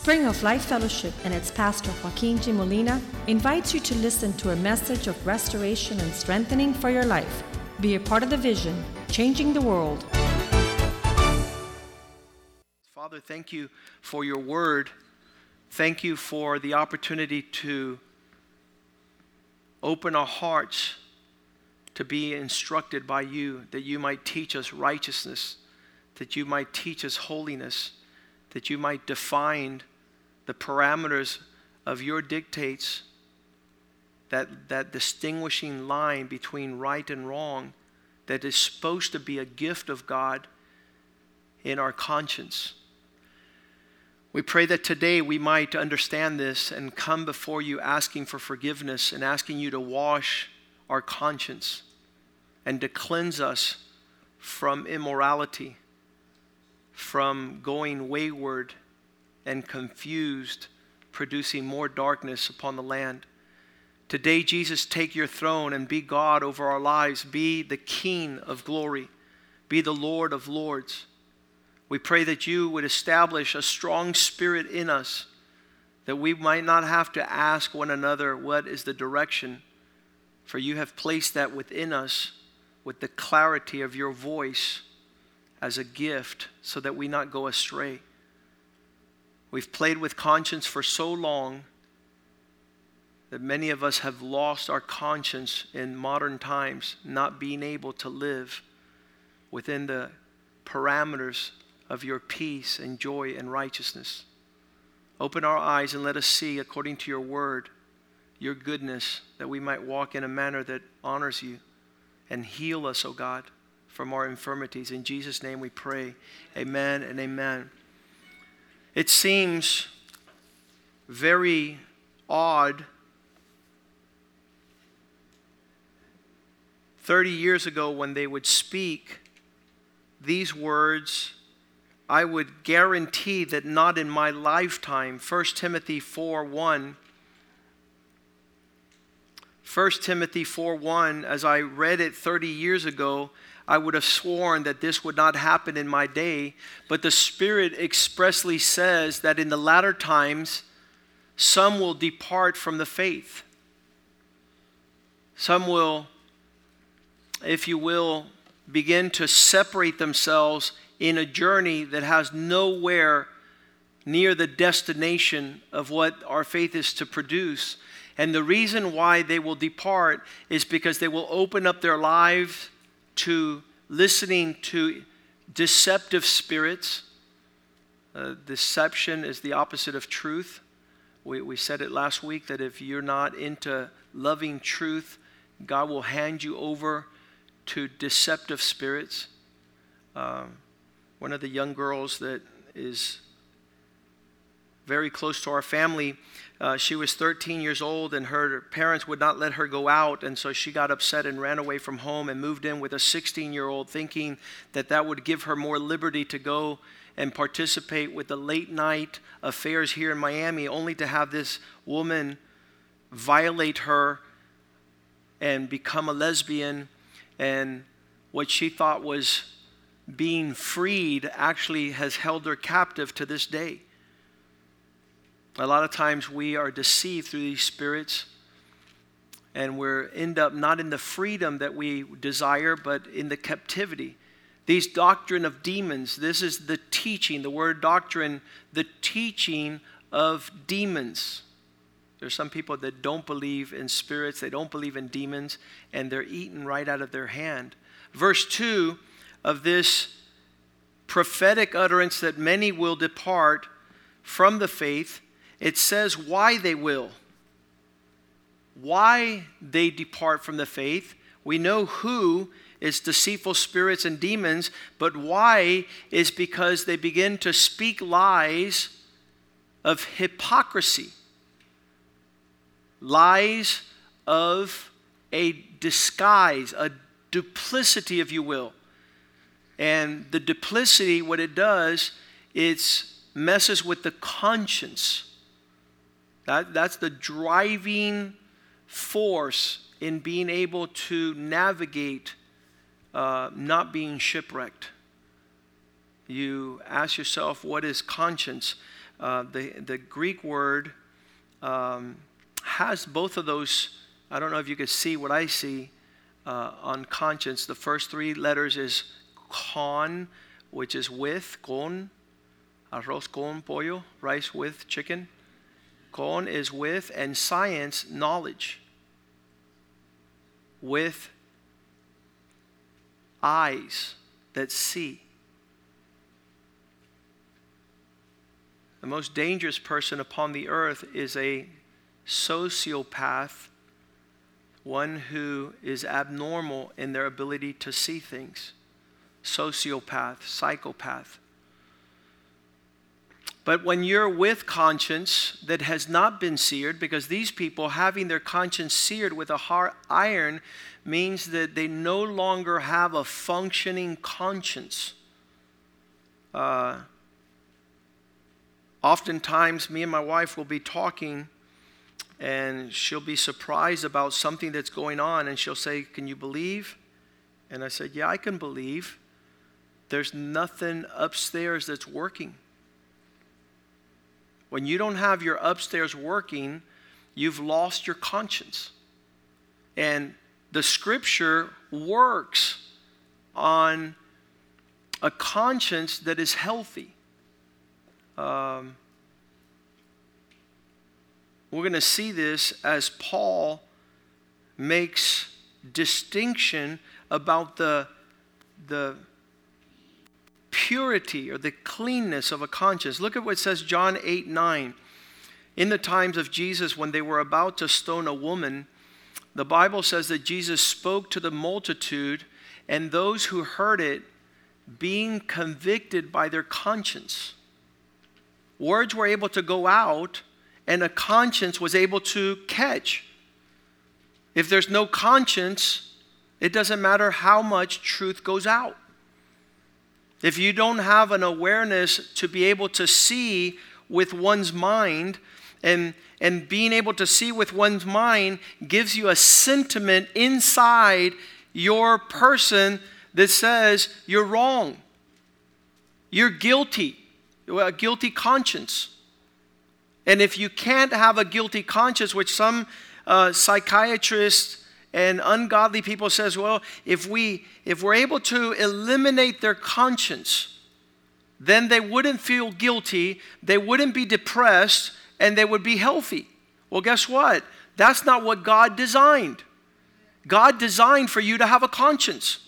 Spring of Life Fellowship and its pastor Joaquin G. Molina invites you to listen to a message of restoration and strengthening for your life. Be a part of the vision, changing the world. Father, thank you for your word. Thank you for the opportunity to open our hearts to be instructed by you, that you might teach us righteousness, that you might teach us holiness that you might define the parameters of your dictates, that, that distinguishing line between right and wrong that is supposed to be a gift of God in our conscience. We pray that today we might understand this and come before you asking for forgiveness and asking you to wash our conscience and to cleanse us from immorality from going wayward and confused, producing more darkness upon the land. Today, Jesus, take your throne and be God over our lives. Be the King of glory. Be the Lord of lords. We pray that you would establish a strong spirit in us, that we might not have to ask one another what is the direction, for you have placed that within us with the clarity of your voice as a gift so that we not go astray. We've played with conscience for so long that many of us have lost our conscience in modern times, not being able to live within the parameters of your peace and joy and righteousness. Open our eyes and let us see, according to your word, your goodness, that we might walk in a manner that honors you and heal us, O oh God from our infirmities. In Jesus' name we pray. Amen and amen. It seems very odd. 30 years ago, when they would speak these words, I would guarantee that not in my lifetime. 1 Timothy 4 1. 1 Timothy 4 1, as I read it 30 years ago, I would have sworn that this would not happen in my day. But the Spirit expressly says that in the latter times, some will depart from the faith. Some will, if you will, begin to separate themselves in a journey that has nowhere near the destination of what our faith is to produce. And the reason why they will depart is because they will open up their lives to listening to deceptive spirits. Uh, deception is the opposite of truth. We, we said it last week that if you're not into loving truth, God will hand you over to deceptive spirits. Um, one of the young girls that is very close to our family uh, she was 13 years old and her parents would not let her go out. And so she got upset and ran away from home and moved in with a 16 year old thinking that that would give her more liberty to go and participate with the late night affairs here in miami only to have this woman violate her and become a lesbian. And what she thought was being freed actually has held her captive to this day a lot of times we are deceived through these spirits and we end up not in the freedom that we desire, but in the captivity. These doctrine of demons, this is the teaching, the word doctrine, the teaching of demons. There's some people that don't believe in spirits, they don't believe in demons, and they're eaten right out of their hand. Verse 2 of this prophetic utterance that many will depart from the faith it says why they will, why they depart from the faith. We know who is deceitful spirits and demons, but why is because they begin to speak lies of hypocrisy, lies of a disguise, a duplicity, if you will. And the duplicity, what it does, it messes with the conscience that, that's the driving force in being able to navigate uh, not being shipwrecked. You ask yourself, what is conscience? uh, the, the Greek word um, has both of those. I don't know if you can see what I see uh, on conscience. The first three letters is con, which is with, con, arroz con pollo, rice with chicken. Con is with, and science, knowledge. With eyes that see. The most dangerous person upon the earth is a sociopath, one who is abnormal in their ability to see things. Sociopath, psychopath. But when you're with conscience that has not been seared, because these people having their conscience seared with a hard iron means that they no longer have a functioning conscience. Uh, oftentimes, me and my wife will be talking, and she'll be surprised about something that's going on, and she'll say, Can you believe? And I said, Yeah, I can believe. There's nothing upstairs that's working. When you don't have your upstairs working, you've lost your conscience. And the scripture works on a conscience that is healthy. Um, we're going to see this as Paul makes distinction about the, the purity or the cleanness of a conscience. Look at what says John 8 9. In the times of Jesus, when they were about to stone a woman, the Bible says that Jesus spoke to the multitude, and those who heard it being convicted by their conscience. Words were able to go out, and a conscience was able to catch. If there's no conscience, it doesn't matter how much truth goes out. If you don't have an awareness to be able to see with one's mind, and, and being able to see with one's mind gives you a sentiment inside your person that says you're wrong. You're guilty, a guilty conscience. And if you can't have a guilty conscience, which some uh, psychiatrists and ungodly people says, well, if we if we're able to eliminate their conscience, then they wouldn't feel guilty, they wouldn't be depressed, and they would be healthy. Well, guess what? That's not what God designed. God designed for you to have a conscience.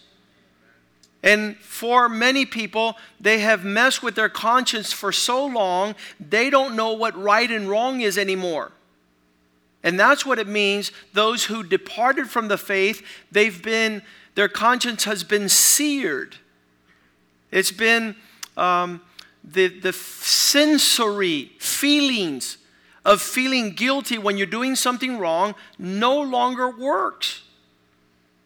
And for many people, they have messed with their conscience for so long, they don't know what right and wrong is anymore. And that's what it means. Those who departed from the faith, they've been, their conscience has been seared. It's been um, the, the sensory feelings of feeling guilty when you're doing something wrong no longer works.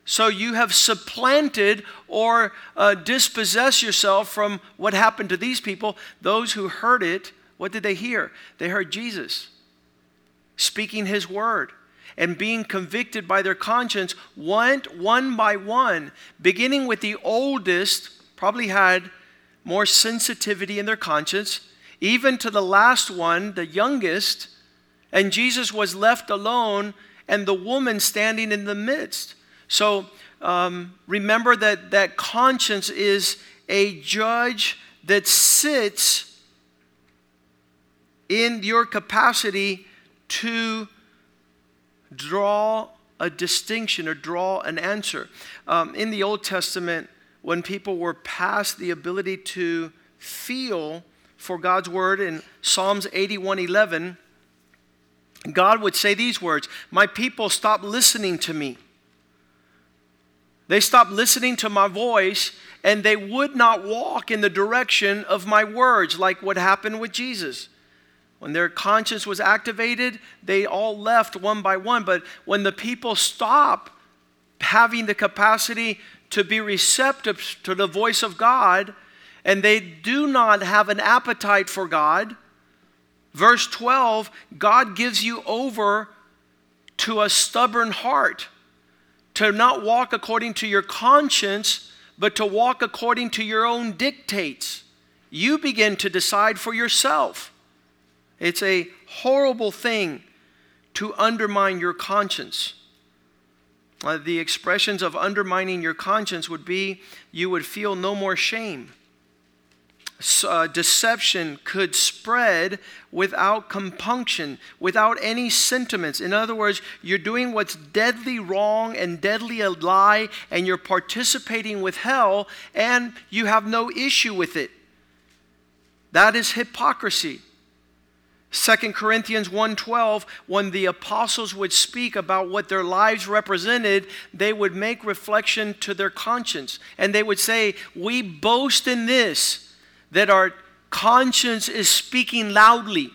So you have supplanted or uh, dispossessed yourself from what happened to these people. Those who heard it, what did they hear? They heard Jesus speaking his word and being convicted by their conscience went one by one, beginning with the oldest, probably had more sensitivity in their conscience, even to the last one, the youngest, and Jesus was left alone and the woman standing in the midst. So um, remember that, that conscience is a judge that sits in your capacity to draw a distinction or draw an answer. Um, in the Old Testament, when people were past the ability to feel for God's word in Psalms 81:11, God would say these words, "My people stop listening to me. They stopped listening to my voice and they would not walk in the direction of my words like what happened with Jesus." When their conscience was activated, they all left one by one. But when the people stop having the capacity to be receptive to the voice of God, and they do not have an appetite for God, verse 12, God gives you over to a stubborn heart, to not walk according to your conscience, but to walk according to your own dictates. You begin to decide for yourself. It's a horrible thing to undermine your conscience. Uh, the expressions of undermining your conscience would be you would feel no more shame. Uh, deception could spread without compunction, without any sentiments. In other words, you're doing what's deadly wrong and deadly a lie, and you're participating with hell, and you have no issue with it. That is hypocrisy. 2 Corinthians 1:12 when the apostles would speak about what their lives represented they would make reflection to their conscience. And they would say we boast in this that our conscience is speaking loudly.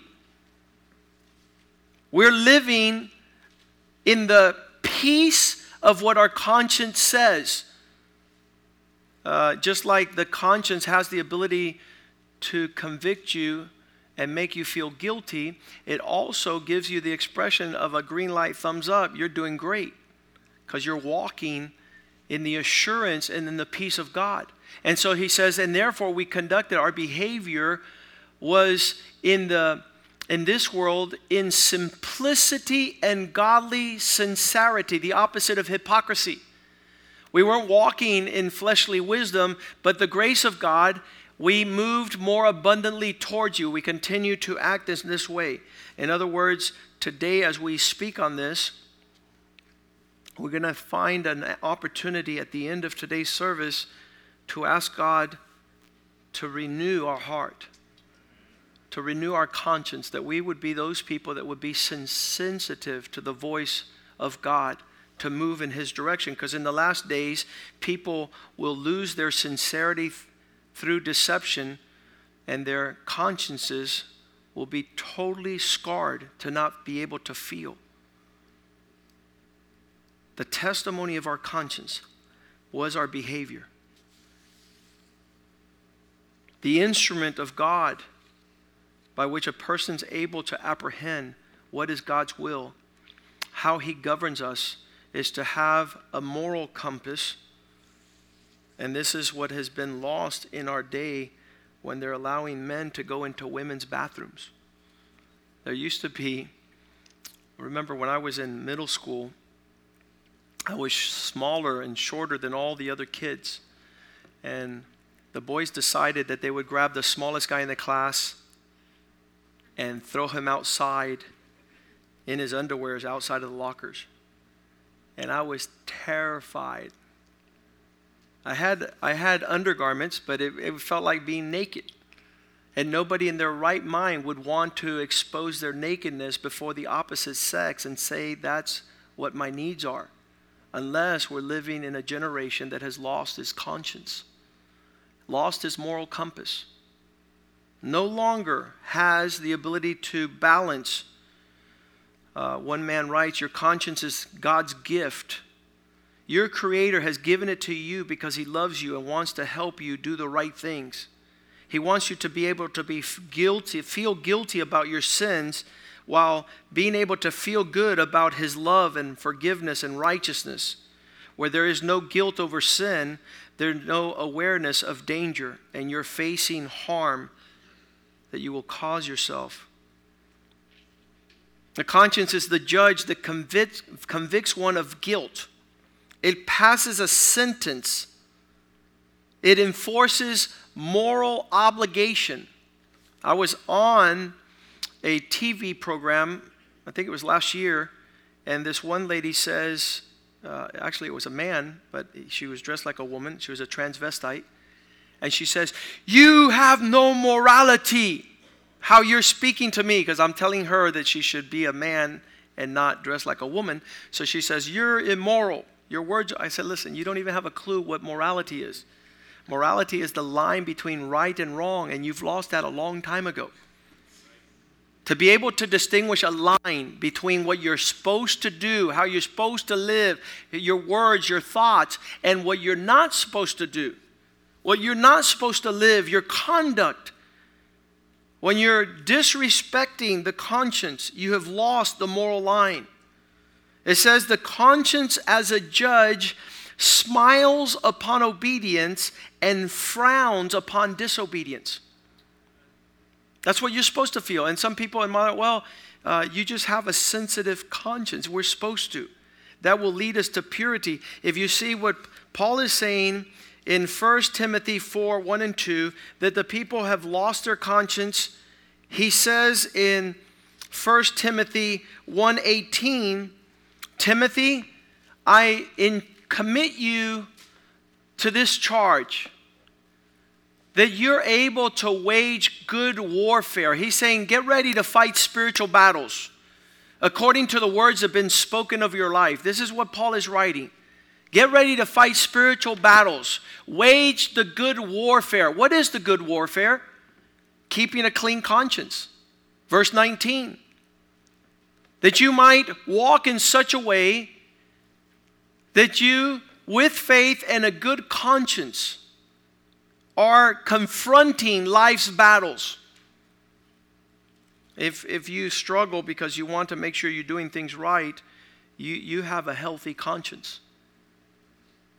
We're living in the peace of what our conscience says. Uh, just like the conscience has the ability to convict you and make you feel guilty, it also gives you the expression of a green light thumbs up. You're doing great because you're walking in the assurance and in the peace of God. And so he says, and therefore we conducted our behavior was in the in this world in simplicity and godly sincerity, the opposite of hypocrisy. We weren't walking in fleshly wisdom, but the grace of God we moved more abundantly towards you. We continue to act in this way. In other words, today as we speak on this, we're going to find an opportunity at the end of today's service to ask God to renew our heart, to renew our conscience, that we would be those people that would be sensitive to the voice of God to move in His direction. Because in the last days, people will lose their sincerity through deception, and their consciences will be totally scarred to not be able to feel. The testimony of our conscience was our behavior. The instrument of God by which a person's able to apprehend what is God's will, how He governs us, is to have a moral compass and this is what has been lost in our day when they're allowing men to go into women's bathrooms. There used to be, remember when I was in middle school, I was smaller and shorter than all the other kids. And the boys decided that they would grab the smallest guy in the class and throw him outside in his underwears outside of the lockers. And I was terrified I had, I had undergarments, but it, it felt like being naked. And nobody in their right mind would want to expose their nakedness before the opposite sex and say, that's what my needs are, unless we're living in a generation that has lost its conscience, lost its moral compass, no longer has the ability to balance. Uh, one man writes, Your conscience is God's gift your Creator has given it to you because He loves you and wants to help you do the right things. He wants you to be able to be guilty, feel guilty about your sins while being able to feel good about His love and forgiveness and righteousness. Where there is no guilt over sin, there's no awareness of danger, and you're facing harm that you will cause yourself. The conscience is the judge that convicts, convicts one of guilt it passes a sentence, it enforces moral obligation. I was on a TV program, I think it was last year, and this one lady says, uh, actually, it was a man, but she was dressed like a woman. She was a transvestite. And she says, You have no morality. How you're speaking to me, because I'm telling her that she should be a man and not dress like a woman. So she says, You're immoral. Your words, I said, listen, you don't even have a clue what morality is. Morality is the line between right and wrong, and you've lost that a long time ago. To be able to distinguish a line between what you're supposed to do, how you're supposed to live, your words, your thoughts, and what you're not supposed to do, what you're not supposed to live, your conduct. When you're disrespecting the conscience, you have lost the moral line. It says, The conscience as a judge smiles upon obedience and frowns upon disobedience. That's what you're supposed to feel. And some people in admire, well, uh, you just have a sensitive conscience. We're supposed to. That will lead us to purity. If you see what Paul is saying in 1 Timothy 4 1 and 2, that the people have lost their conscience, he says in 1 Timothy 1 18, Timothy, I in, commit you to this charge that you're able to wage good warfare. He's saying, get ready to fight spiritual battles according to the words that have been spoken of your life. This is what Paul is writing. Get ready to fight spiritual battles. Wage the good warfare. What is the good warfare? Keeping a clean conscience. Verse 19. That you might walk in such a way that you, with faith and a good conscience, are confronting life's battles. If, if you struggle because you want to make sure you're doing things right, you, you have a healthy conscience.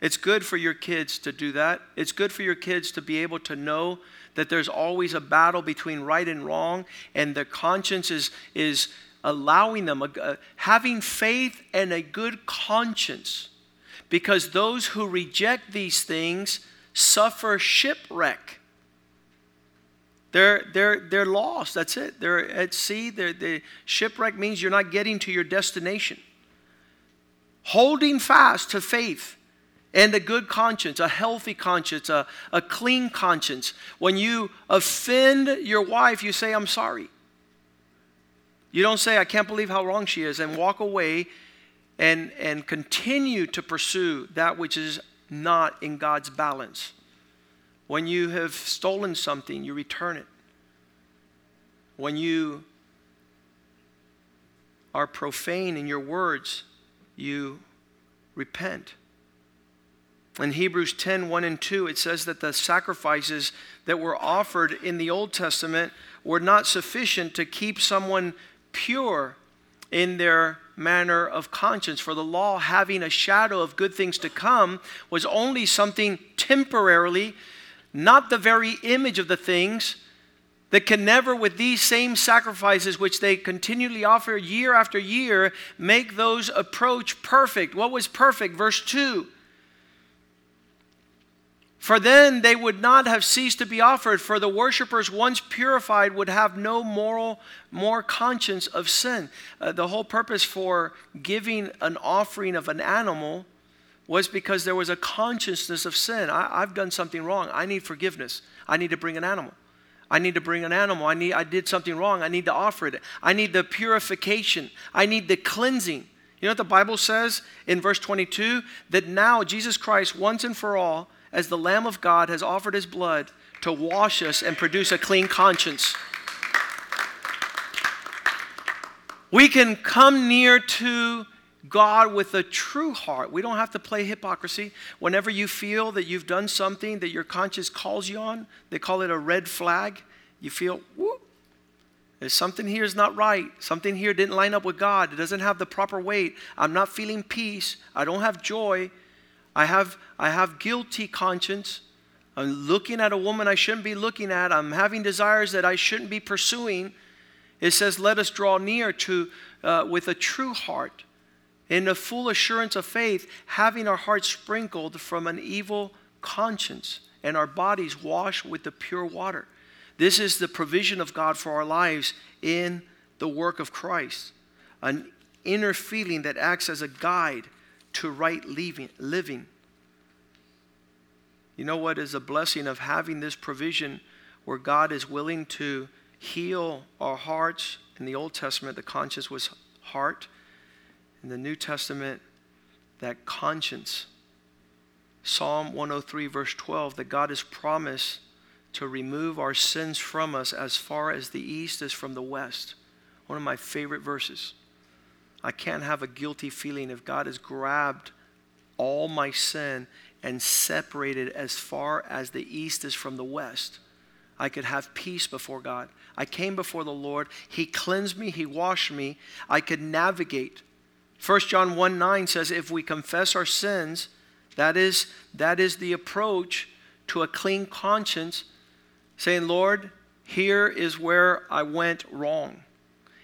It's good for your kids to do that. It's good for your kids to be able to know that there's always a battle between right and wrong, and the conscience is, is allowing them, having faith and a good conscience because those who reject these things suffer shipwreck. They're, they're, they're lost. That's it. They're at sea. They're, the shipwreck means you're not getting to your destination. Holding fast to faith and a good conscience, a healthy conscience, a, a clean conscience. When you offend your wife, you say, I'm sorry. You don't say, I can't believe how wrong she is, and walk away and, and continue to pursue that which is not in God's balance. When you have stolen something, you return it. When you are profane in your words, you repent. In Hebrews 10 1 and 2, it says that the sacrifices that were offered in the Old Testament were not sufficient to keep someone pure in their manner of conscience. For the law, having a shadow of good things to come, was only something temporarily, not the very image of the things that can never, with these same sacrifices which they continually offer year after year, make those approach perfect. What was perfect? Verse 2 for then they would not have ceased to be offered, for the worshippers, once purified, would have no moral, more conscience of sin. Uh, the whole purpose for giving an offering of an animal was because there was a consciousness of sin. I, have done something wrong. I need forgiveness. I need to bring an animal. I need to bring an animal. I, need, I did something wrong. I need to offer it. I need the purification. I need the cleansing. You know what the Bible says in verse 22? That now Jesus Christ, once and for all, as the Lamb of God has offered his blood to wash us and produce a clean conscience. We can come near to God with a true heart. We don't have to play hypocrisy. Whenever you feel that you've done something that your conscience calls you on, they call it a red flag. You feel, whoop, there's something here is not right. Something here didn't line up with God. It doesn't have the proper weight. I'm not feeling peace. I don't have joy. I have, I have guilty conscience. I'm looking at a woman I shouldn't be looking at. I'm having desires that I shouldn't be pursuing. It says, let us draw near to, uh, with a true heart, in a full assurance of faith, having our hearts sprinkled from an evil conscience and our bodies washed with the pure water. This is the provision of God for our lives in the work of Christ. An inner feeling that acts as a guide to right living. You know what is a blessing of having this provision where God is willing to heal our hearts? In the Old Testament, the conscience was heart. In the New Testament, that conscience. Psalm 103, verse 12, that God has promised to remove our sins from us as far as the east is from the west. One of my favorite verses. I can't have a guilty feeling if God has grabbed all my sin and separated as far as the east is from the west. I could have peace before God. I came before the Lord. He cleansed me, He washed me. I could navigate. 1 John 1 9 says, If we confess our sins, that is, that is the approach to a clean conscience, saying, Lord, here is where I went wrong.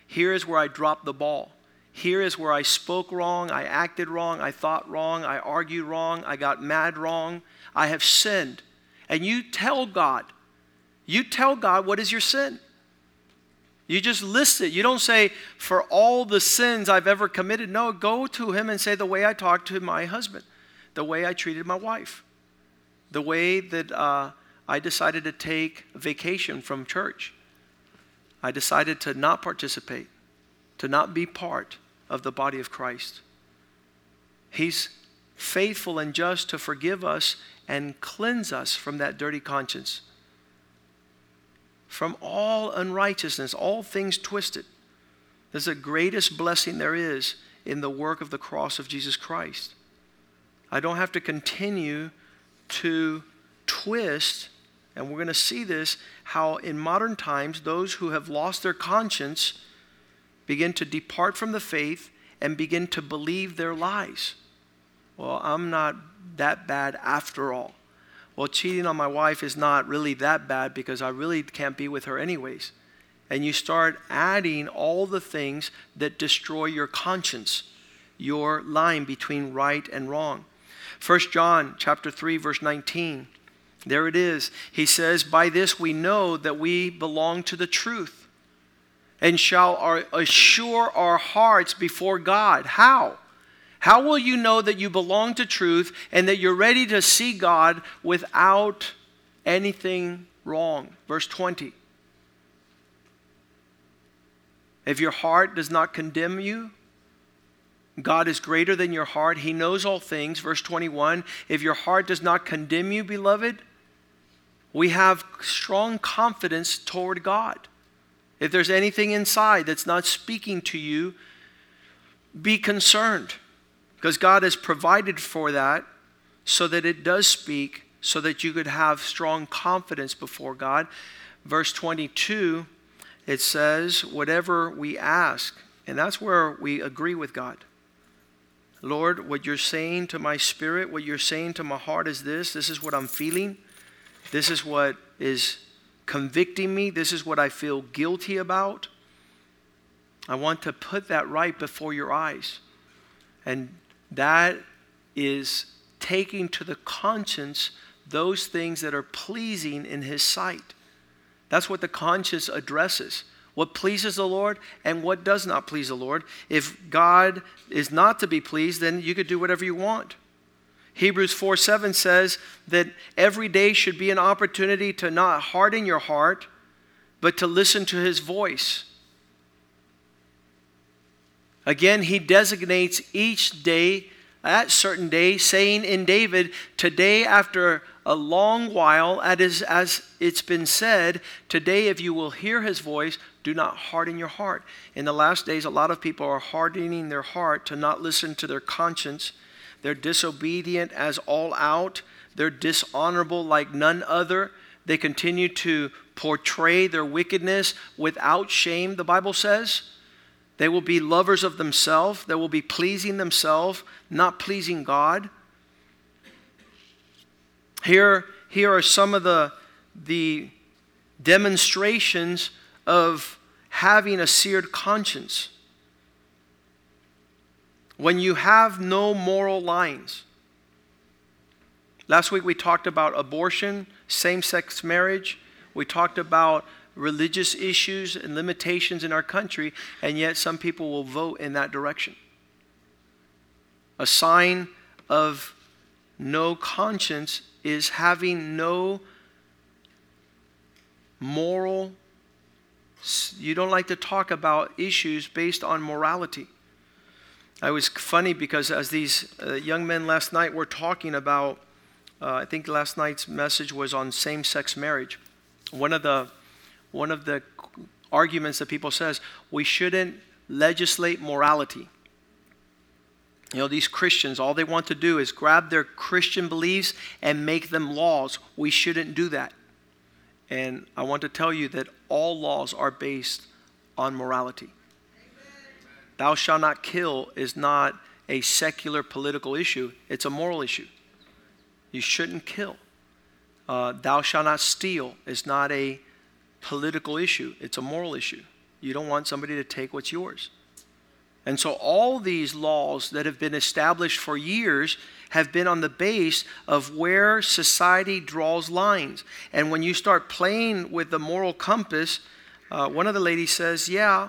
Here is where I dropped the ball. Here is where I spoke wrong, I acted wrong, I thought wrong, I argued wrong, I got mad wrong. I have sinned. And you tell God, you tell God what is your sin. You just list it. You don't say, for all the sins I've ever committed. No, go to Him and say, the way I talked to my husband, the way I treated my wife, the way that uh, I decided to take vacation from church. I decided to not participate, to not be part of the body of Christ. He's faithful and just to forgive us and cleanse us from that dirty conscience from all unrighteousness, all things twisted. That's the greatest blessing there is in the work of the cross of Jesus Christ. I don't have to continue to twist, and we're going to see this how in modern times those who have lost their conscience begin to depart from the faith and begin to believe their lies. Well, I'm not that bad after all well, cheating on my wife is not really that bad because I really can't be with her anyways. And you start adding all the things that destroy your conscience, your line between right and wrong. 1 John chapter 3 verse 19. There it is. He says, "By this we know that we belong to the truth and shall assure our hearts before God." How? How will you know that you belong to truth and that you're ready to see God without anything wrong? Verse 20. If your heart does not condemn you, God is greater than your heart. He knows all things. Verse 21 If your heart does not condemn you, beloved, we have strong confidence toward God. If there's anything inside that's not speaking to you, be concerned. Because God has provided for that so that it does speak, so that you could have strong confidence before God. Verse 22, it says, Whatever we ask, and that's where we agree with God. Lord, what you're saying to my spirit, what you're saying to my heart is this. This is what I'm feeling. This is what is convicting me. This is what I feel guilty about. I want to put that right before your eyes. And that is taking to the conscience those things that are pleasing in His sight. That's what the conscience addresses. What pleases the Lord and what does not please the Lord. If God is not to be pleased, then you could do whatever you want. Hebrews 4 7 says that every day should be an opportunity to not harden your heart, but to listen to his voice. Again, he designates each day at certain day, saying in David, Today, after a long while, as, as it's been said, today, if you will hear his voice, do not harden your heart. In the last days, a lot of people are hardening their heart to not listen to their conscience. They're disobedient as all out, they're dishonorable like none other. They continue to portray their wickedness without shame, the Bible says. They will be lovers of themselves. They will be pleasing themselves, not pleasing God. Here, here are some of the, the demonstrations of having a seared conscience. When you have no moral lines. Last week we talked about abortion, same sex marriage. We talked about religious issues and limitations in our country, and yet some people will vote in that direction. A sign of no conscience is having no moral you don't like to talk about issues based on morality. I was funny because as these uh, young men last night were talking about, uh, I think last night's message was on same-sex marriage. One of the one of the arguments that people says we shouldn't legislate morality. You know, these Christians, all they want to do is grab their Christian beliefs and make them laws. We shouldn't do that. And I want to tell you that all laws are based on morality. Thou shalt not kill is not a secular political issue, it's a moral issue. You shouldn't kill. Uh, thou shalt not steal is not a political issue, it's a moral issue. You don't want somebody to take what's yours. And so, all these laws that have been established for years have been on the base of where society draws lines. And when you start playing with the moral compass, uh, one of the ladies says, Yeah,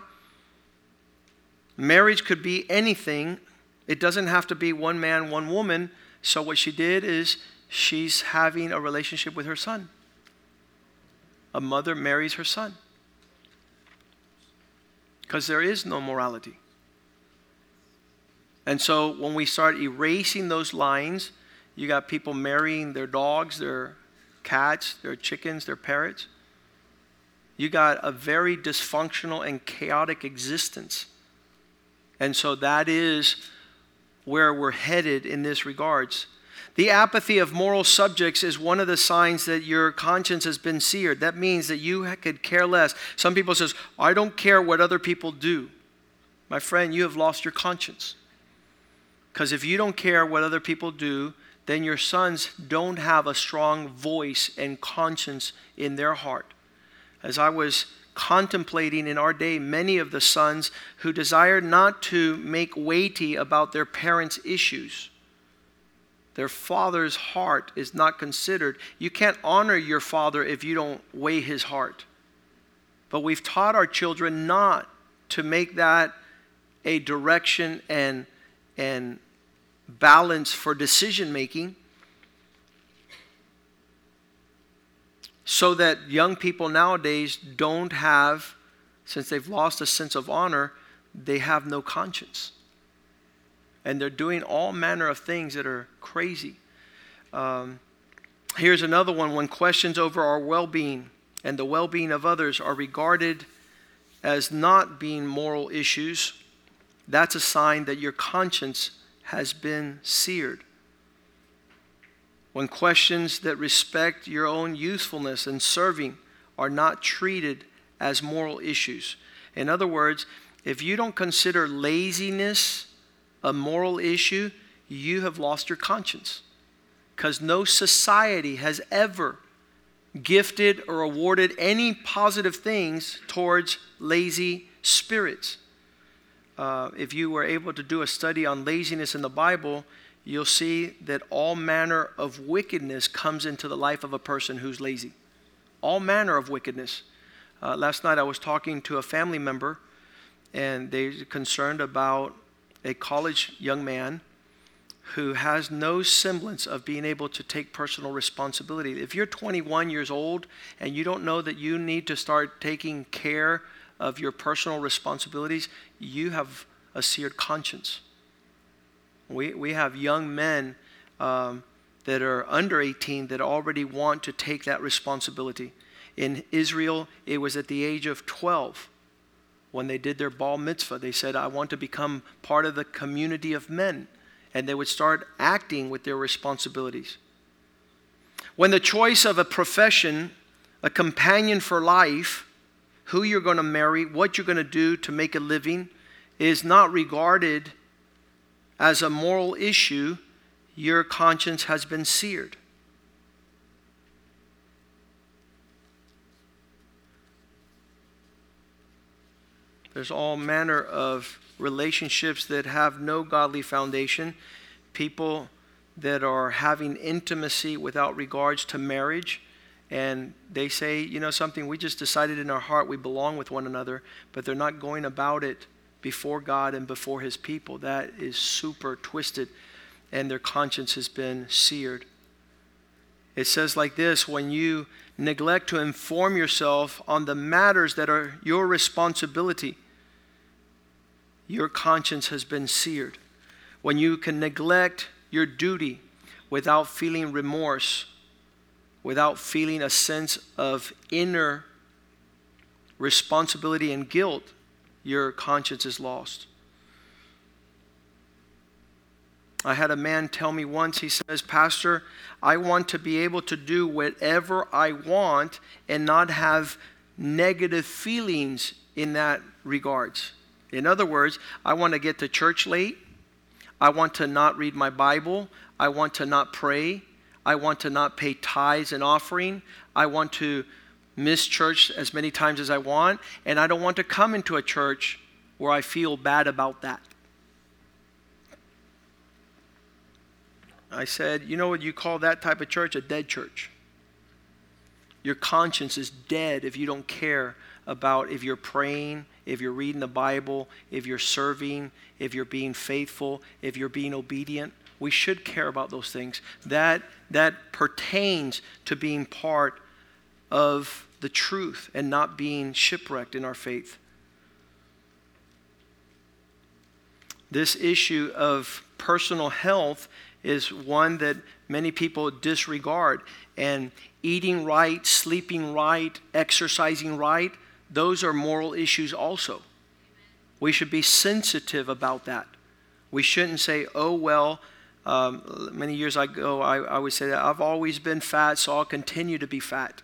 marriage could be anything, it doesn't have to be one man, one woman. So, what she did is she's having a relationship with her son. A mother marries her son because there is no morality. And so when we start erasing those lines, you got people marrying their dogs, their cats, their chickens, their parrots. You got a very dysfunctional and chaotic existence. And so that is where we're headed in this regards. The apathy of moral subjects is one of the signs that your conscience has been seared. That means that you could care less. Some people says, "I don't care what other people do." My friend, you have lost your conscience. Because if you don't care what other people do, then your sons don't have a strong voice and conscience in their heart. As I was contemplating in our day, many of the sons who desire not to make weighty about their parents' issues. Their father's heart is not considered. You can't honor your father if you don't weigh his heart. But we've taught our children not to make that a direction and and balance for decision making so that young people nowadays don't have, since they've lost a sense of honor, they have no conscience. And they're doing all manner of things that are crazy. Um, here's another one when questions over our well being and the well being of others are regarded as not being moral issues that's a sign that your conscience has been seared. When questions that respect your own usefulness and serving are not treated as moral issues. In other words, if you don't consider laziness a moral issue, you have lost your conscience. Because no society has ever gifted or awarded any positive things towards lazy spirits. Uh, if you were able to do a study on laziness in the Bible, you'll see that all manner of wickedness comes into the life of a person who's lazy. All manner of wickedness. Uh, last night I was talking to a family member, and they're concerned about a college young man who has no semblance of being able to take personal responsibility. If you're 21 years old and you don't know that you need to start taking care of your personal responsibilities, you have a seared conscience. We, we have young men um, that are under 18 that already want to take that responsibility. In Israel, it was at the age of 12 when they did their bar mitzvah. They said, I want to become part of the community of men. And they would start acting with their responsibilities. When the choice of a profession, a companion for life, who you're going to marry, what you're going to do to make a living is not regarded as a moral issue, your conscience has been seared. There's all manner of relationships that have no godly foundation. People that are having intimacy without regards to marriage and they say, you know, something, we just decided in our heart we belong with one another, but they're not going about it before God and before His people. That is super twisted, and their conscience has been seared. It says like this when you neglect to inform yourself on the matters that are your responsibility, your conscience has been seared. When you can neglect your duty without feeling remorse, without feeling a sense of inner responsibility and guilt, your conscience is lost. I had a man tell me once, he says, Pastor, I want to be able to do whatever I want and not have negative feelings in that regards. In other words, I want to get to church late. I want to not read my Bible. I want to not pray. I want to not pay tithes and offering. I want to miss church as many times as I want, and I don't want to come into a church where I feel bad about that. I said, You know what you call that type of church? A dead church. Your conscience is dead if you don't care about if you're praying, if you're reading the Bible, if you're serving, if you're being faithful, if you're being obedient. We should care about those things. That, that pertains to being part of the truth and not being shipwrecked in our faith. This issue of personal health is one that many people disregard. And eating right, sleeping right, exercising right, those are moral issues also. We should be sensitive about that. We shouldn't say, oh, well, um, many years ago, I, I would say that I've always been fat, so I'll continue to be fat.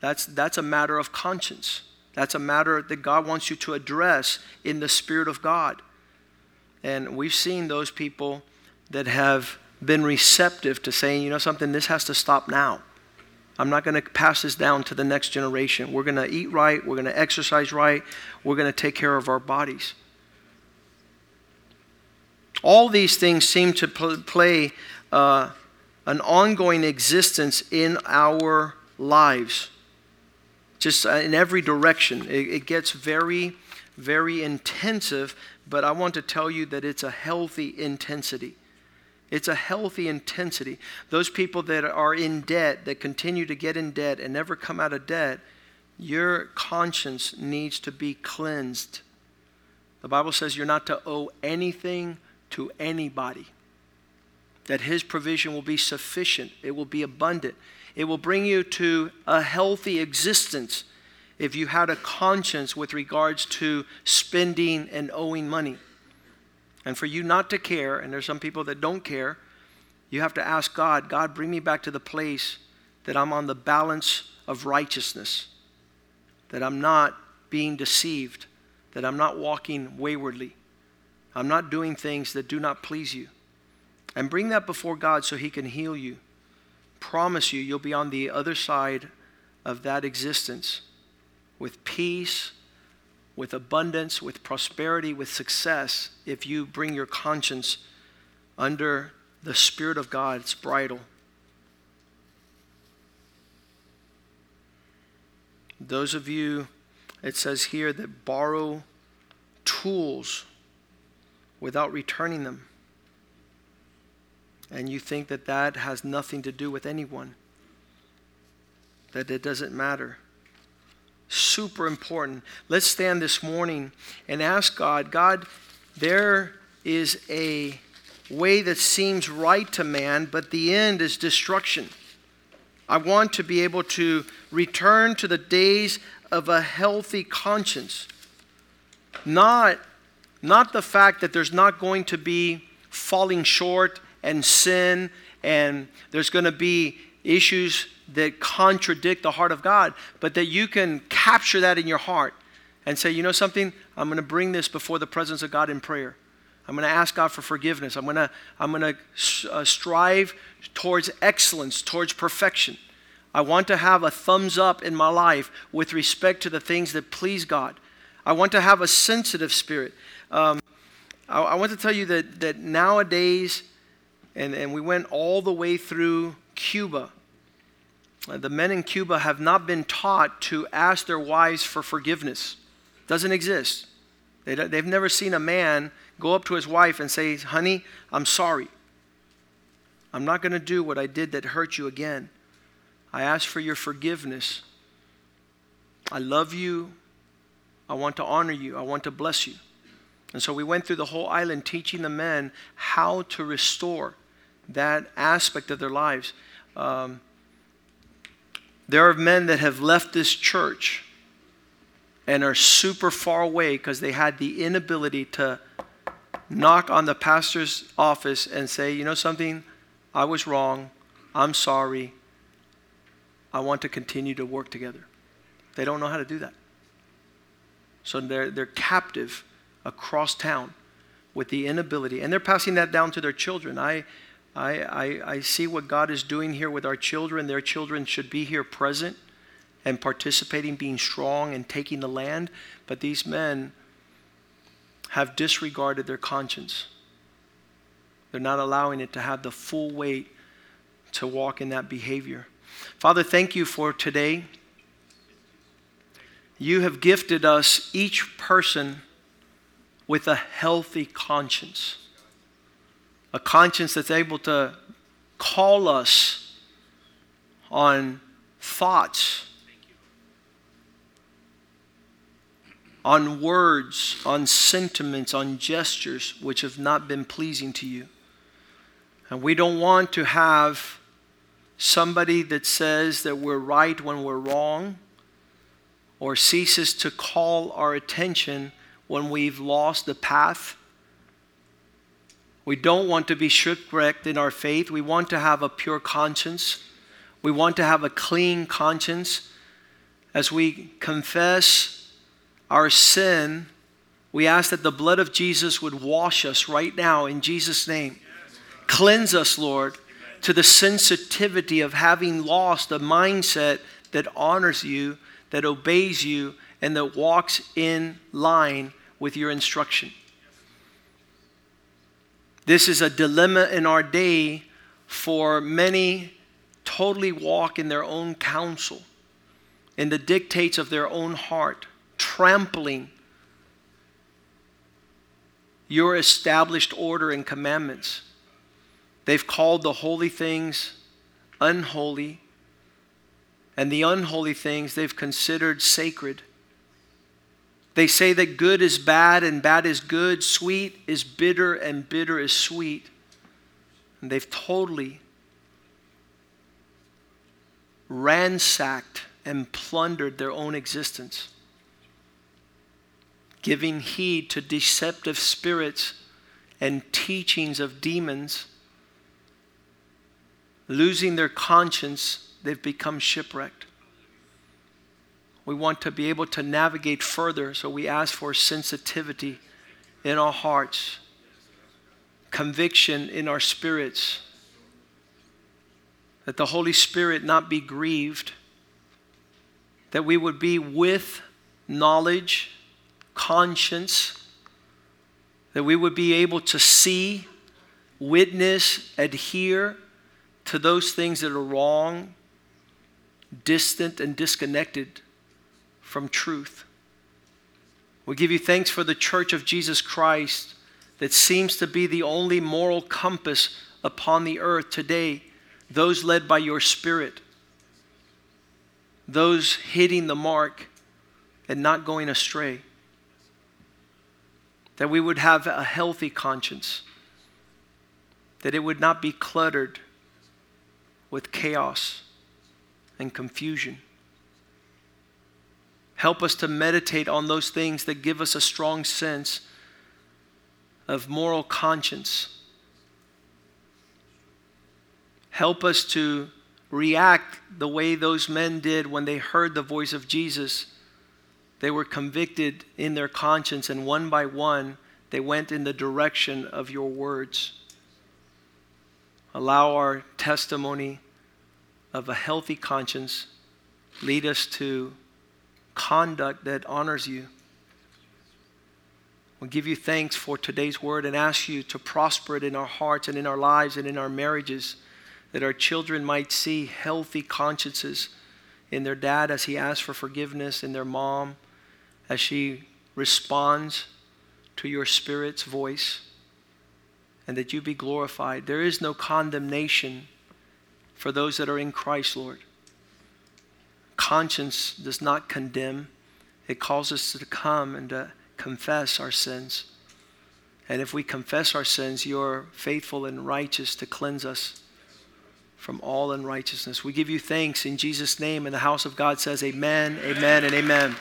That's, that's a matter of conscience. That's a matter that God wants you to address in the Spirit of God. And we've seen those people that have been receptive to saying, you know something, this has to stop now. I'm not going to pass this down to the next generation. We're going to eat right. We're going to exercise right. We're going to take care of our bodies. All these things seem to play uh, an ongoing existence in our lives, just uh, in every direction. It, it gets very, very intensive, but I want to tell you that it's a healthy intensity. It's a healthy intensity. Those people that are in debt, that continue to get in debt and never come out of debt, your conscience needs to be cleansed. The Bible says you're not to owe anything to anybody, that His provision will be sufficient, it will be abundant, it will bring you to a healthy existence if you had a conscience with regards to spending and owing money. And for you not to care, and there's some people that don't care, you have to ask God, God, bring me back to the place that I'm on the balance of righteousness, that I'm not being deceived, that I'm not walking waywardly, I'm not doing things that do not please you. And bring that before God so He can heal you. Promise you, you'll be on the other side of that existence with peace with abundance, with prosperity, with success if you bring your conscience under the Spirit of God's bridle. Those of you, it says here, that borrow tools without returning them. And you think that that has nothing to do with anyone, that it doesn't matter super important. Let's stand this morning and ask God God, there is a way that seems right to man, but the end is destruction. I want to be able to return to the days of a healthy conscience. Not, not the fact that there's not going to be falling short and sin and there's going to be issues that contradict the heart of God, but that you can capture that in your heart and say, you know something? I'm going to bring this before the presence of God in prayer. I'm going to ask God for forgiveness. I'm going to, I'm going to uh, strive towards excellence, towards perfection. I want to have a thumbs up in my life with respect to the things that please God. I want to have a sensitive spirit. Um, I, I, want to tell you that, that nowadays, and, and we went all the way through Cuba, uh, the men in Cuba have not been taught to ask their wives for forgiveness. Doesn't exist. They, they've never seen a man go up to his wife and say, Honey, I'm sorry. I'm not going to do what I did that hurt you again. I ask for your forgiveness. I love you. I want to honor you. I want to bless you. And so we went through the whole island teaching the men how to restore that aspect of their lives. Um, there are men that have left this church and are super far away because they had the inability to knock on the pastor's office and say, you know something, I was wrong, I'm sorry, I want to continue to work together. They don't know how to do that. So they're, they're captive across town with the inability, and they're passing that down to their children. I, I, I, I see what God is doing here with our children. Their children should be here present. and participating, being strong and taking the land. But these men have disregarded their conscience. They're not allowing it to have the full weight to walk in that behavior. Father, thank you for today. You have gifted us, each person, with a healthy conscience. A conscience that's able to call us on thoughts, on words, on sentiments, on gestures which have not been pleasing to you. And we don't want to have somebody that says that we're right when we're wrong or ceases to call our attention when we've lost the path. We don't want to be shipwrecked in our faith. We want to have a pure conscience. We want to have a clean conscience. As we confess our sin, we ask that the blood of Jesus would wash us right now in Jesus' name. Cleanse us, Lord, to the sensitivity of having lost a mindset that honors you, that obeys you, and that walks in line with your instruction. This is a dilemma in our day for many totally walk in their own counsel, in the dictates of their own heart, trampling your established order and commandments. They've called the holy things unholy, and the unholy things they've considered sacred. They say that good is bad and bad is good, sweet is bitter and bitter is sweet. And they've totally ransacked and plundered their own existence, giving heed to deceptive spirits and teachings of demons losing their conscience, they've become shipwrecked. We want to be able to navigate further, so we ask for sensitivity in our hearts, conviction in our spirits, that the Holy Spirit not be grieved, that we would be with knowledge, conscience, that we would be able to see, witness, adhere, to those things that are wrong, distant, and disconnected from truth. We give you thanks for the church of Jesus Christ that seems to be the only moral compass upon the earth today, those led by your Spirit, those hitting the mark and not going astray. That we would have a healthy conscience, that it would not be cluttered with chaos and confusion. Help us to meditate on those things that give us a strong sense of moral conscience. Help us to react the way those men did when they heard the voice of Jesus. They were convicted in their conscience, and one by one, they went in the direction of your words. Allow our testimony of a healthy conscience lead us to conduct that honors you. We give you thanks for today's word and ask you to prosper it in our hearts and in our lives and in our marriages, that our children might see healthy consciences in their dad as he asks for forgiveness, in their mom as she responds to your spirit's voice and that you be glorified. There is no condemnation for those that are in Christ, Lord. Conscience does not condemn, it calls us to come and to confess our sins. And if we confess our sins, you're faithful and righteous to cleanse us from all unrighteousness. We give you thanks in Jesus' name, and the house of God says, Amen, amen, and amen.